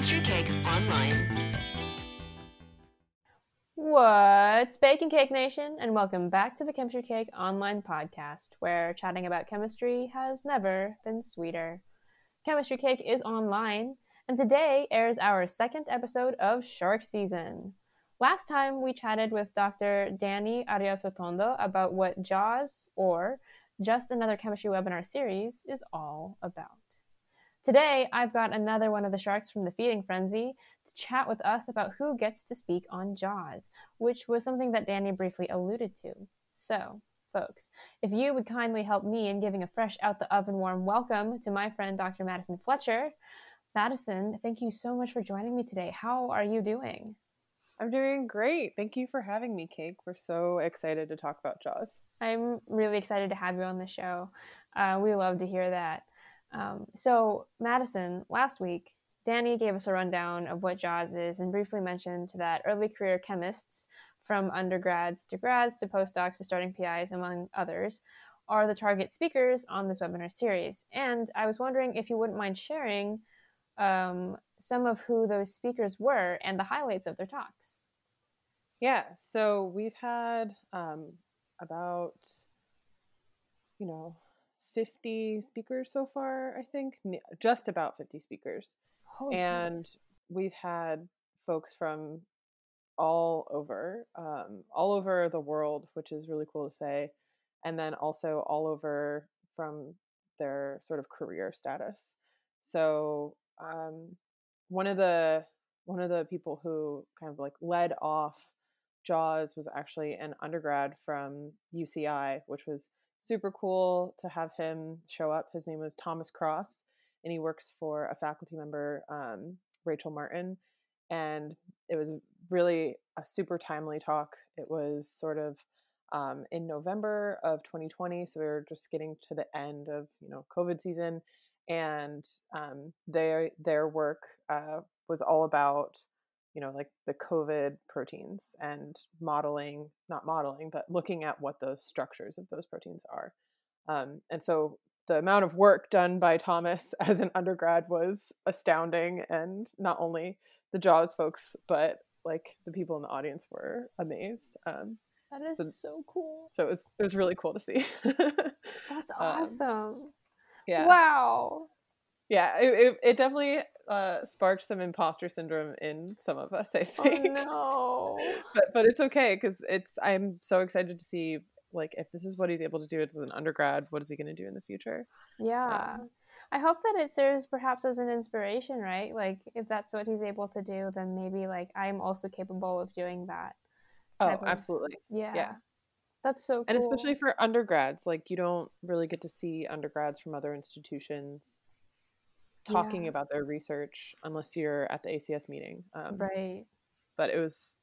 Chemistry Cake online. What's Bacon Cake Nation? And welcome back to the Chemistry Cake online podcast, where chatting about chemistry has never been sweeter. Chemistry Cake is online, and today airs our second episode of Shark Season. Last time we chatted with Dr. Danny Arias-Otondo about what JAWS, or Just Another Chemistry Webinar Series, is all about. Today, I've got another one of the sharks from the Feeding Frenzy to chat with us about who gets to speak on JAWS, which was something that Danny briefly alluded to. So, folks, if you would kindly help me in giving a fresh out the oven warm welcome to my friend Dr. Madison Fletcher. Madison, thank you so much for joining me today. How are you doing? I'm doing great. Thank you for having me, Cake. We're so excited to talk about JAWS. I'm really excited to have you on the show. Uh, we love to hear that. Um, so, Madison, last week, Danny gave us a rundown of what JAWS is and briefly mentioned that early career chemists, from undergrads to grads to postdocs to starting PIs, among others, are the target speakers on this webinar series. And I was wondering if you wouldn't mind sharing um, some of who those speakers were and the highlights of their talks. Yeah, so we've had um, about, you know, 50 speakers so far, I think, just about 50 speakers. Holy and smokes. we've had folks from all over, um, all over the world, which is really cool to say. And then also all over from their sort of career status. So um, one of the one of the people who kind of like led off Jaws was actually an undergrad from UCI, which was super cool to have him show up. His name was Thomas Cross, and he works for a faculty member, um, Rachel Martin. And it was really a super timely talk. It was sort of um, in November of 2020, so we were just getting to the end of you know COVID season, and um, their their work uh, was all about you know like the covid proteins and modeling not modeling but looking at what those structures of those proteins are um, and so the amount of work done by thomas as an undergrad was astounding and not only the jaws folks but like the people in the audience were amazed um, That is so- so cool. so it was it was really cool to see That's um, awesome. yeah Wow. yeah it, it, it definitely uh, sparked some imposter syndrome in some of us i think. Oh think no. but but it's okay because it's i'm so excited to see like if this is what he's able to do as an undergrad what is he going to do in the future Yeah. Um, I hope that it serves perhaps as an inspiration, right? Like if that's what he's able to do, then maybe like I'm also capable of doing that. oh of- absolutely Yeah. That's so cool. and especially for undergrads like you don't really get to see undergrads from other institutions talking Yeah. about their research unless you're at the acs meeting um, right. but it was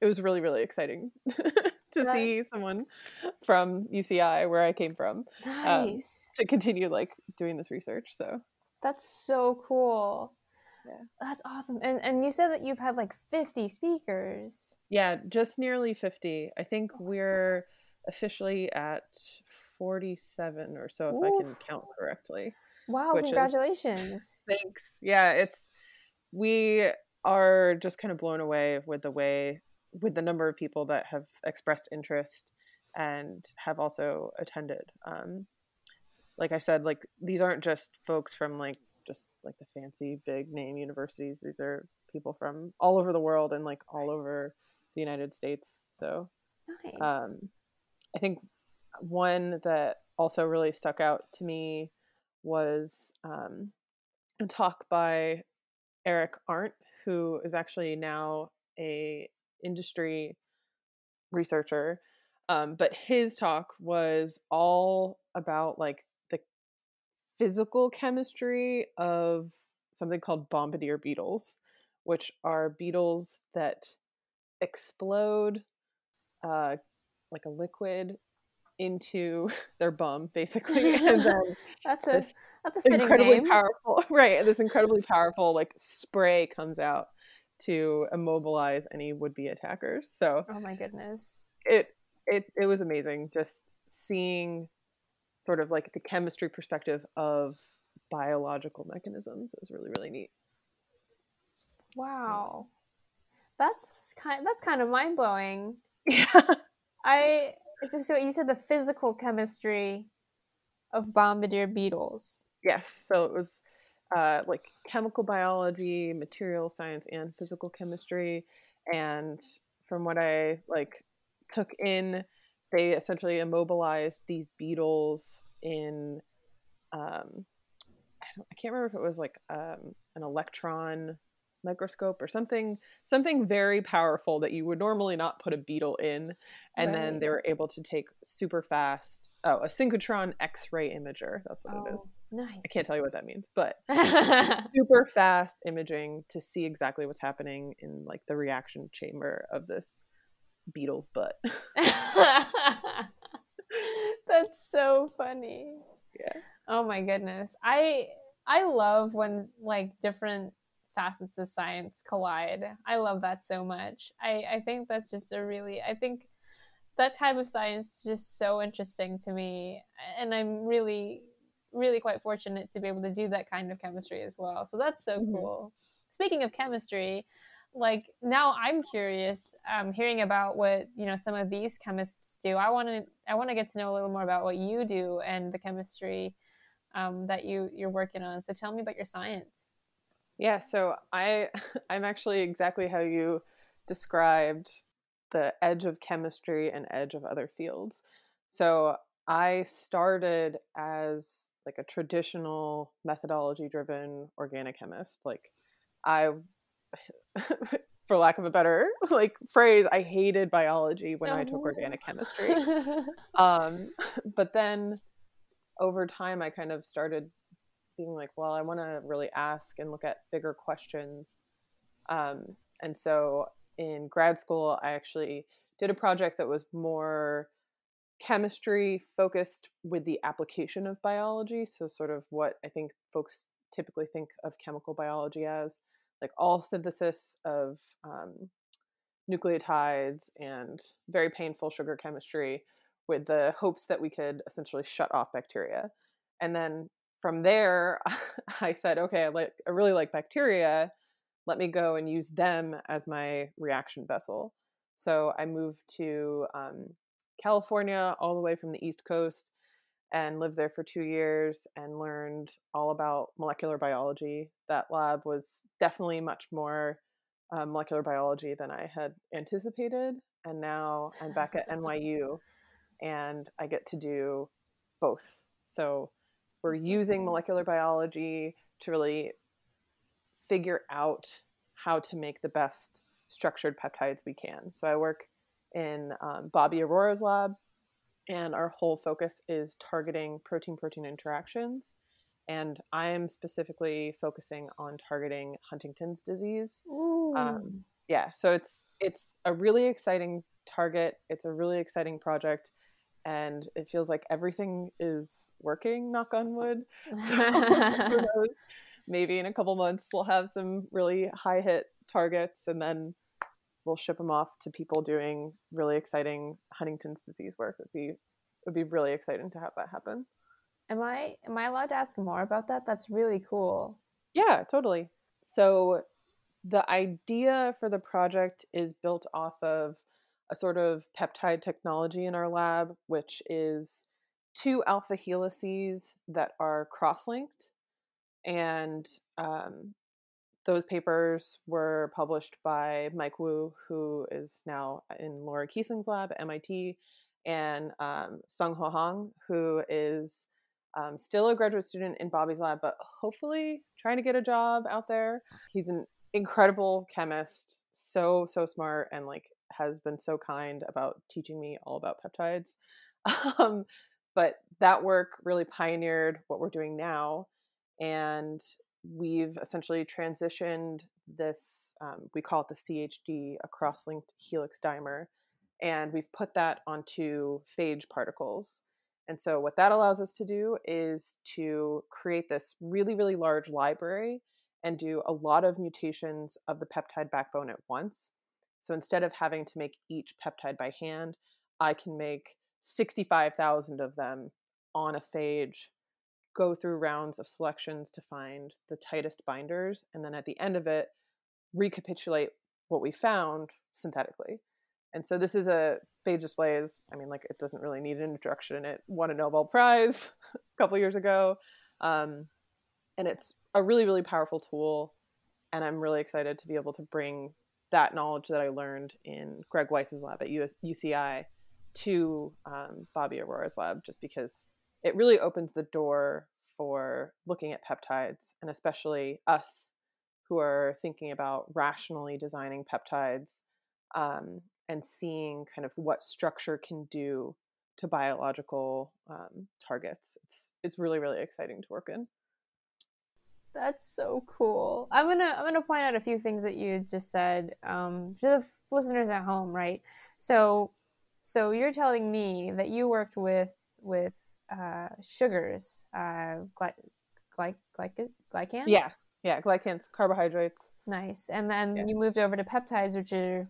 it was really really exciting to see someone from uci where i came from Nice. to continue like doing this research so That's so cool. Yeah. That's awesome. And and you said that you've had like 50 speakers. Yeah, just nearly 50. I think we're officially at 47 or so, if I can count correctly. Wow, Which is- congratulations. Thanks. Yeah, it's, we are just kind of blown away with the way, with the number of people that have expressed interest and have also attended. Um, like I said, like these aren't just folks from like, just like the fancy big name universities. These are people from all over the world and like all over the United States. So, Nice. um, I think one that also really stuck out to me was um, a talk by Eric Arndt, who is actually now a industry researcher. Um, but his talk was all about like the physical chemistry of something called bombardier beetles, which are beetles that explode uh, like a liquid into their bum, basically, and then that's a that's a fitting incredibly name. powerful, right? This incredibly powerful like spray comes out to immobilize any would-be attackers. So Oh my goodness. it it it was amazing just seeing sort of like the chemistry perspective of biological mechanisms. It was really really neat. Mm. Wow. That's kind that's kind of mind blowing. Yeah. I so, so you said the physical chemistry of bombardier beetles. Yes. So it was uh, like chemical biology, material science, and physical chemistry. And from what I like took in, they essentially immobilized these beetles in um, I, I can't remember if it was like um, an electron microscope or something something very powerful that you would normally not put a beetle in and then they were able to take super fast oh a synchrotron x-ray imager that's what it Oh, is nice. i can't tell you what that means but super fast imaging to see exactly what's happening in like the reaction chamber of this beetle's butt That's so funny. yeah Oh my goodness. I I love when like different facets of science collide. I love that so much. I I think that's just a really I think that type of science is just so interesting to me and I'm really really quite fortunate to be able to do that kind of chemistry as well. So that's so Mhm. cool. Speaking of chemistry, like now I'm curious um, hearing about what you know some of these chemists do. I want to I want to get to know a little more about what you do and the chemistry um, that you you're working on. So tell me about your science. Yeah, so I I'm actually exactly how you described the edge of chemistry and edge of other fields. So I started as like a traditional methodology driven organic chemist. Like I for lack of a better like phrase, I hated biology when I took Oh. organic chemistry. um, but then over time i kind of started being like well i want to really ask and look at bigger questions um, and so in grad school i actually did a project that was more chemistry focused with the application of biology so sort of what i think folks typically think of chemical biology as like all synthesis of um, nucleotides and very painful sugar chemistry with the hopes that we could essentially shut off bacteria. And then from there, I said, okay, I like I really like bacteria. Let me go and use them as my reaction vessel. So I moved to um, California, all the way from the East Coast, and lived there for two years and learned all about molecular biology. That lab was definitely much more uh, molecular biology than I had anticipated. And now I'm back at NYU and I get to do both. So we're using molecular biology to really figure out how to make the best structured peptides we can. So I work in um, Bobby Aurora's lab, and our whole focus is targeting protein protein interactions. And I am specifically focusing on targeting Huntington's disease. Um, yeah so it's it's a really exciting target. It's a really exciting project and it feels like everything is working knock on wood so who knows? maybe in a couple months we'll have some really high hit targets and then we'll ship them off to people doing really exciting huntington's disease work it would be it would be really exciting to have that happen am I am I allowed to ask more about that? That's really cool. Yeah, totally. So the idea for the project is built off of a sort of peptide technology in our lab, which is two alpha helices that are cross linked. And um, those papers were published by Mike Wu, who is now in Laura Kiesing's lab at MIT, and um, Sung Ho Hong, who is um, still a graduate student in Bobby's lab, but hopefully trying to get a job out there. He's an incredible chemist, so so smart, and like has been so kind about teaching me all about peptides. Um, but that work really pioneered what we're doing now, and we've essentially transitioned this. Um, we call it the CHD, a cross-linked helix dimer, and we've put that onto phage particles. And so, what that allows us to do is to create this really, really large library and do a lot of mutations of the peptide backbone at once. So, instead of having to make each peptide by hand, I can make 65,000 of them on a phage, go through rounds of selections to find the tightest binders. And then at the end of it, recapitulate what we found synthetically. And so this is a phage display is, I mean, like it doesn't really need an introduction. It won a Nobel Prize a couple years ago. Um, and it's a really, really powerful tool. And I'm really excited to be able to bring that knowledge that I learned in Greg Weiss's lab at US, UCI to um, Bobby Aurora's lab, just because it really opens the door for looking at peptides and especially us who are thinking about rationally designing peptides um, and seeing kind of what structure can do to biological um, targets. It's it's really really exciting to work in. That's so cool. I'm gonna I'm gonna point out a few things that you just said um, to the listeners at home, right? So so you're telling me that you worked with with uh, sugars, uh, gly- gly- gly- glycans. Yeah, yeah, glycans, carbohydrates. Nice. And then Yeah. you moved over to peptides, which are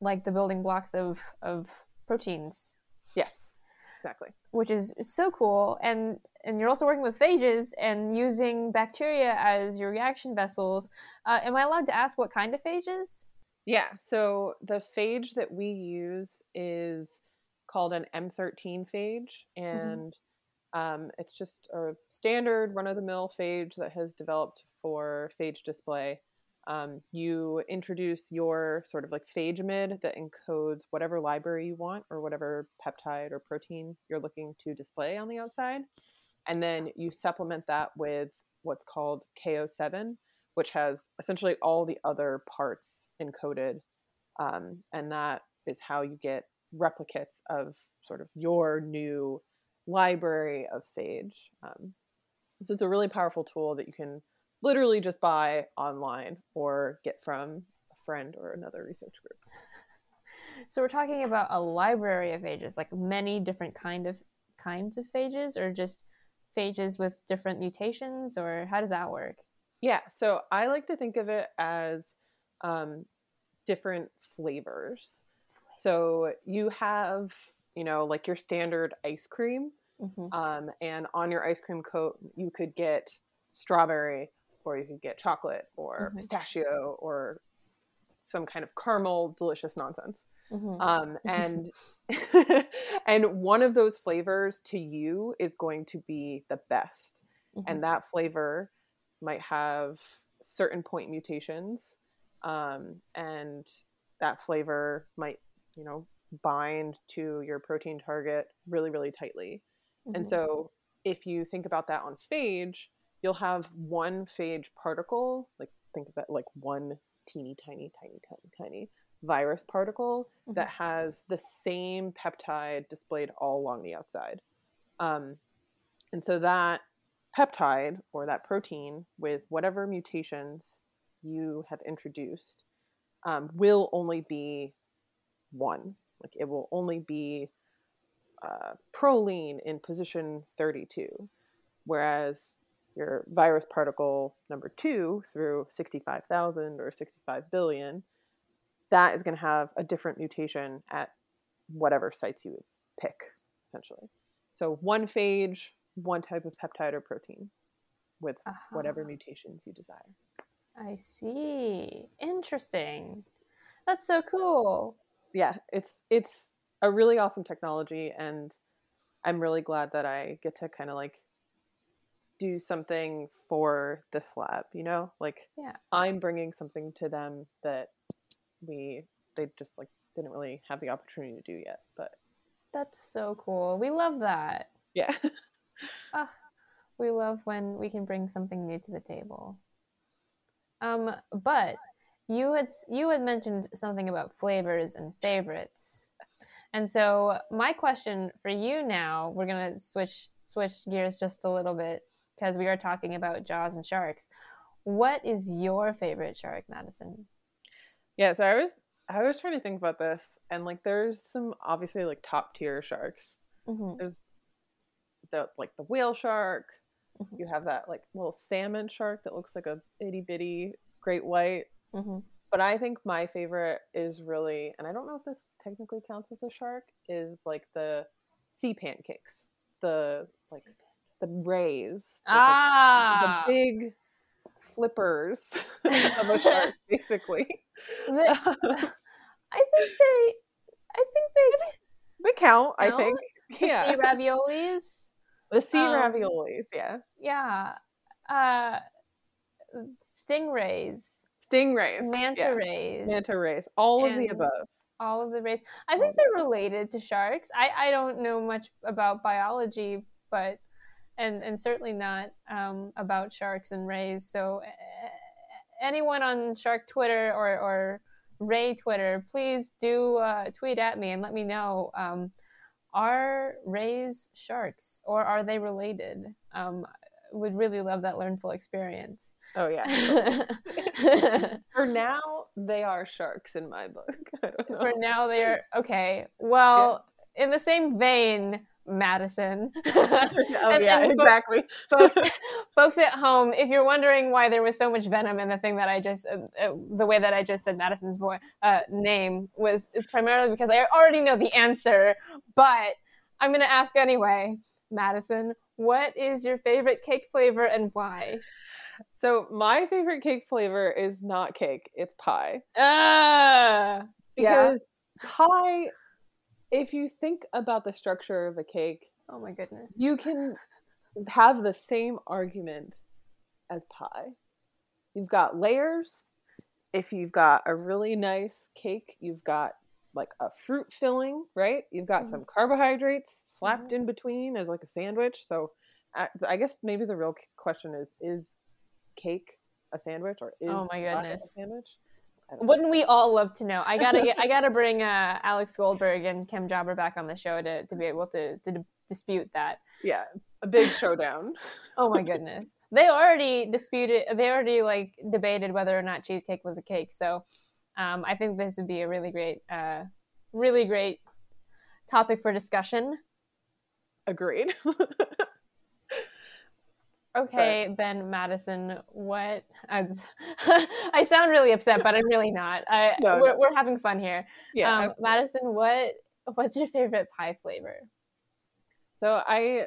like the building blocks of of proteins, Yes, exactly. which is so cool. And and you're also working with phages and using bacteria as your reaction vessels. Uh, am I allowed to ask what kind of phages? Yeah, so the phage that we use is called an M13 phage, and um, it's just a standard run of the mill phage that has developed for phage display. Um, you introduce your sort of like phagemid that encodes whatever library you want or whatever peptide or protein you're looking to display on the outside. And then you supplement that with what's called KO7, which has essentially all the other parts encoded. Um, and that is how you get replicates of sort of your new library of phage. Um, so it's a really powerful tool that you can literally just buy online or get from a friend or another research group. So we're talking about a library of phages, like many different kind of kinds of phages, or just phages with different mutations, or how does that work? Yeah, so I like to think of it as um, different flavors. So you have, you know, like your standard ice cream, Mhm. um, and on your ice cream coat, you could get strawberry, or you could get chocolate, or Mhm. pistachio, or some kind of caramel, delicious nonsense. Mhm. Um, and and one of those flavors to you is going to be the best Mhm. and that flavor might have certain point mutations um, and that flavor might you know bind to your protein target really really tightly and Mhm. so if you think about that on phage you'll have one phage particle like think of it like one teeny tiny tiny tiny tiny virus particle that has the same peptide displayed all along the outside um, and so that peptide or that protein with whatever mutations you have introduced um, will only be one. Like it will only be uh, proline in position 32, whereas your virus particle number two through 65,000 or 65 billion, that is going to have a different mutation at whatever sites you pick, essentially. So one phage, one type of peptide or protein with uh-huh. whatever mutations you desire. I see. Interesting. That's so cool. Yeah, it's it's a really awesome technology and I'm really glad that I get to kind of like do something for this lab, you know? Like Yeah. I'm bringing something to them that we they just like didn't really have the opportunity to do yet, but That's so cool. We love that. yeah. Ah, we love when we can bring something new to the table. Um, but you had you had mentioned something about flavors and favorites, and so my question for you now, we're gonna switch switch gears just a little bit because we are talking about jaws and sharks. What is your favorite shark, Madison? Yeah, so I was I was trying to think about this and like there's some obviously like top tier sharks. Mm-hmm. There's the like the whale shark. Mhm. You have that like little salmon shark that looks like a itty bitty great white. Mm-hmm. But I think my favorite is really, and I don't know if this technically counts as a shark, is like the sea pancakes, the like the rays, like, Ah, the big flippers of a shark, basically. The- I think they. I think they. They count, I Count? think. The Yeah. sea raviolis. the sea um, raviolis, yeah. Yeah. Uh, stingrays, Stingrays. manta yeah. rays, Manta rays. All of the above. all of the rays. I think they're related to sharks. I, I don't know much about biology, but and and certainly not um, about sharks and rays. So uh, anyone on shark Twitter or or ray Twitter, please do uh, tweet at me and let me know. Um, are rays sharks or are they related? Um, would really love that learnful experience. Oh yeah. For now, they are sharks in my book. I don't know. for now they are okay well in the same vein madison oh And- yeah, and exactly. folks folks at home if you're wondering why there was so much venom in the thing that i just uh, uh, the way that i just said madison's voice uh, name was is primarily because i already know the answer but i'm going to ask anyway madison what is your favorite cake flavor and why So my favorite cake flavor is not cake; it's pie. uh, yeah. Because pie, if you think about the structure of a cake, oh my goodness you can have the same argument as pie. You've got layers. If you've got a really nice cake, you've got like a fruit filling, right? You've got Mhm. some carbohydrates slapped Mm-hmm. in between as like a sandwich. So I, I guess maybe the real question is is cake a sandwich or is Oh my pie a goodness. sandwich? I don't know. Wouldn't we all love to know? I gotta get, I gotta bring uh, Alex Goldberg and Kim Jobber back on the show to, to be able to, to d- dispute that. Yeah, a big showdown. Oh my goodness, they already disputed, they already like debated whether or not cheesecake was a cake. So um, I think this would be a really great, uh, really great topic for discussion. Agreed. Okay, then Madison, what? I, I sound really upset, but I'm really not. I, No, we're, no. we're having fun here. yeah, um. Madison, what what's your favorite pie flavor? So I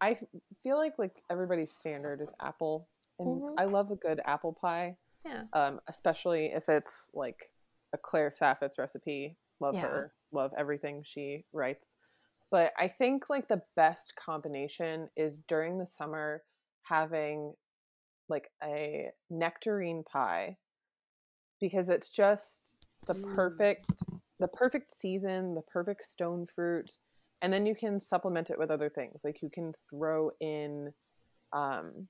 I feel like like everybody's standard is apple, and Mhm. I love a good apple pie. Yeah. Um, especially if it's like a Claire Saffitz recipe. Love Yeah. her. Love everything she writes. But I think like the best combination is during the summer having like a nectarine pie because it's just the Mm. perfect the perfect season, the perfect stone fruit, and then you can supplement it with other things. Like you can throw in um,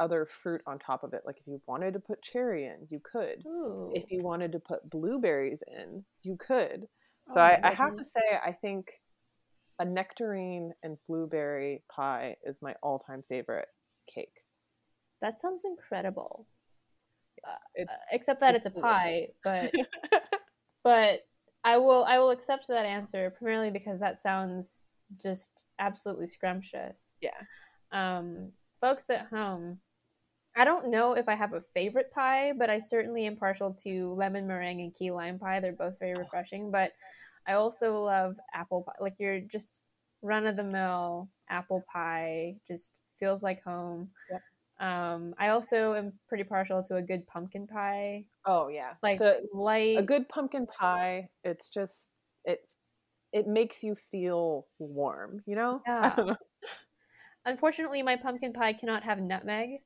other fruit on top of it. Like if you wanted to put cherry in, you could. Ooh. If you wanted to put blueberries in, you could. Oh So my I, I have to say, I think a nectarine and blueberry pie is my all-time favorite cake. that sounds incredible. Uh, except that it's it's a pie, but but I will I will accept that answer primarily because that sounds just absolutely scrumptious. yeah. Um, folks at home, I don't know if I have a favorite pie, but I certainly am partial to lemon meringue and key lime pie. They're both very refreshing, but I also love apple pie. Like you're just run of the mill apple pie, just feels like home. Yep. Um, I also am pretty partial to a good pumpkin pie, Oh yeah. like the, light. a good pumpkin pie. It's just it. It makes you feel warm. You know. Yeah. know. Unfortunately, my pumpkin pie cannot have nutmeg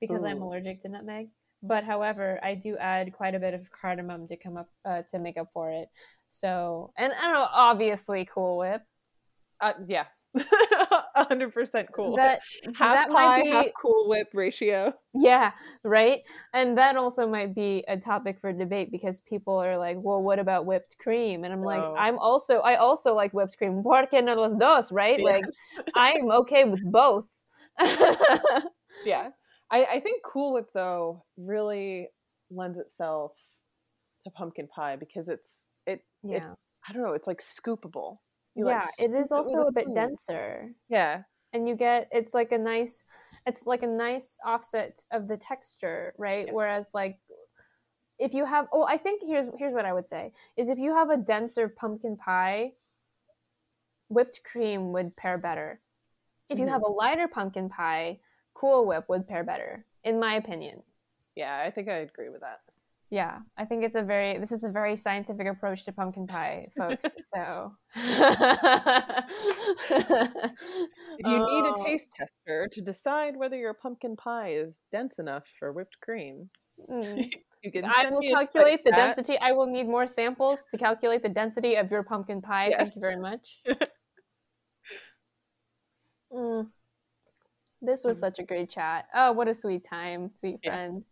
because I'm allergic to nutmeg. But however, I do add quite a bit of cardamom to come up uh, to make up for it. So, and I don't know, obviously, Cool Whip. Uh, yeah. A hundred percent cool. That half that pie, be half Cool Whip ratio. yeah, right. And that also might be a topic for debate because people are like, "Well, what about whipped cream?" And I'm like, Oh. "I'm also I also like whipped cream. ¿Por qué no los dos?" Right? Like, I'm okay with both. yeah. I, I think Cool Whip though really lends itself to pumpkin pie because it's it, it yeah. I don't know, it's like scoopable. You, yeah, like, it is scoop also a bit denser. Yeah. and you get it's like a nice it's like a nice offset of the texture right Yes. whereas like if you have oh i think here's here's what i would say is if you have a denser pumpkin pie whipped cream would pair better if you Mhm. have a lighter pumpkin pie cool whip would pair better in my opinion. Yeah, I think I agree with that. Yeah, I think it's a very this is a very scientific approach to pumpkin pie, folks. so If you need a Oh, taste tester to decide whether your pumpkin pie is dense enough for whipped cream, mm. you can I will calculate the spreadsheet. density. I will need more samples to calculate the density of your pumpkin pie. Yes. Thank you very much. Mm. This was Mm. such a great chat. Oh, what a sweet time, sweet Yes. friend.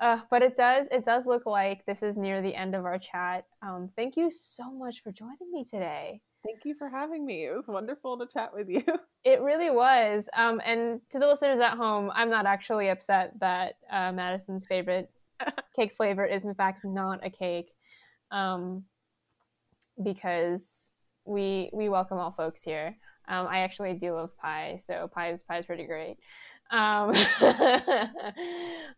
Uh, but it does it does look like this is near the end of our chat. Um, thank you so much for joining me today. Thank you for having me. It was wonderful to chat with you. It really was. Um, and to the listeners at home, I'm not actually upset that uh, Madison's favorite cake flavor is in fact not a cake, um, because we we welcome all folks here. Um, I actually do love pie, so pie is pie is pretty great. Um,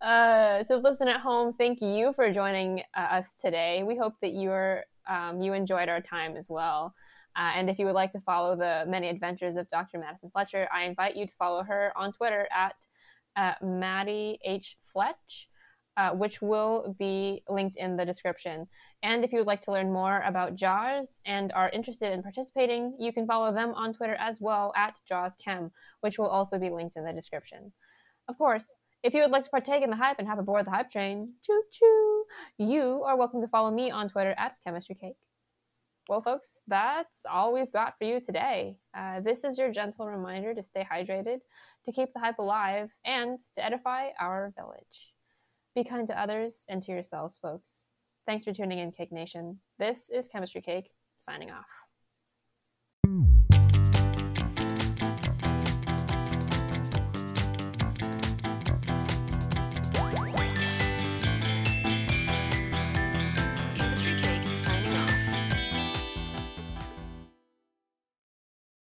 uh, so, listen at home. Thank you for joining uh, us today. We hope that you're um, you enjoyed our time as well. Uh, and if you would like to follow the many adventures of Dr. Madison Fletcher, I invite you to follow her on Twitter at uh, Maddie H. Fletch, uh, which will be linked in the description. And if you would like to learn more about JAWS and are interested in participating, you can follow them on Twitter as well at JAWSChem, which will also be linked in the description. Of course, if you would like to partake in the hype and hop aboard the hype train, choo choo, you are welcome to follow me on Twitter at Chemistry Cake. Well, folks, that's all we've got for you today. Uh, this is your gentle reminder to stay hydrated, to keep the hype alive, and to edify our village. Be kind to others and to yourselves, folks. Thanks for tuning in, Cake Nation. This is Chemistry Cake, signing off.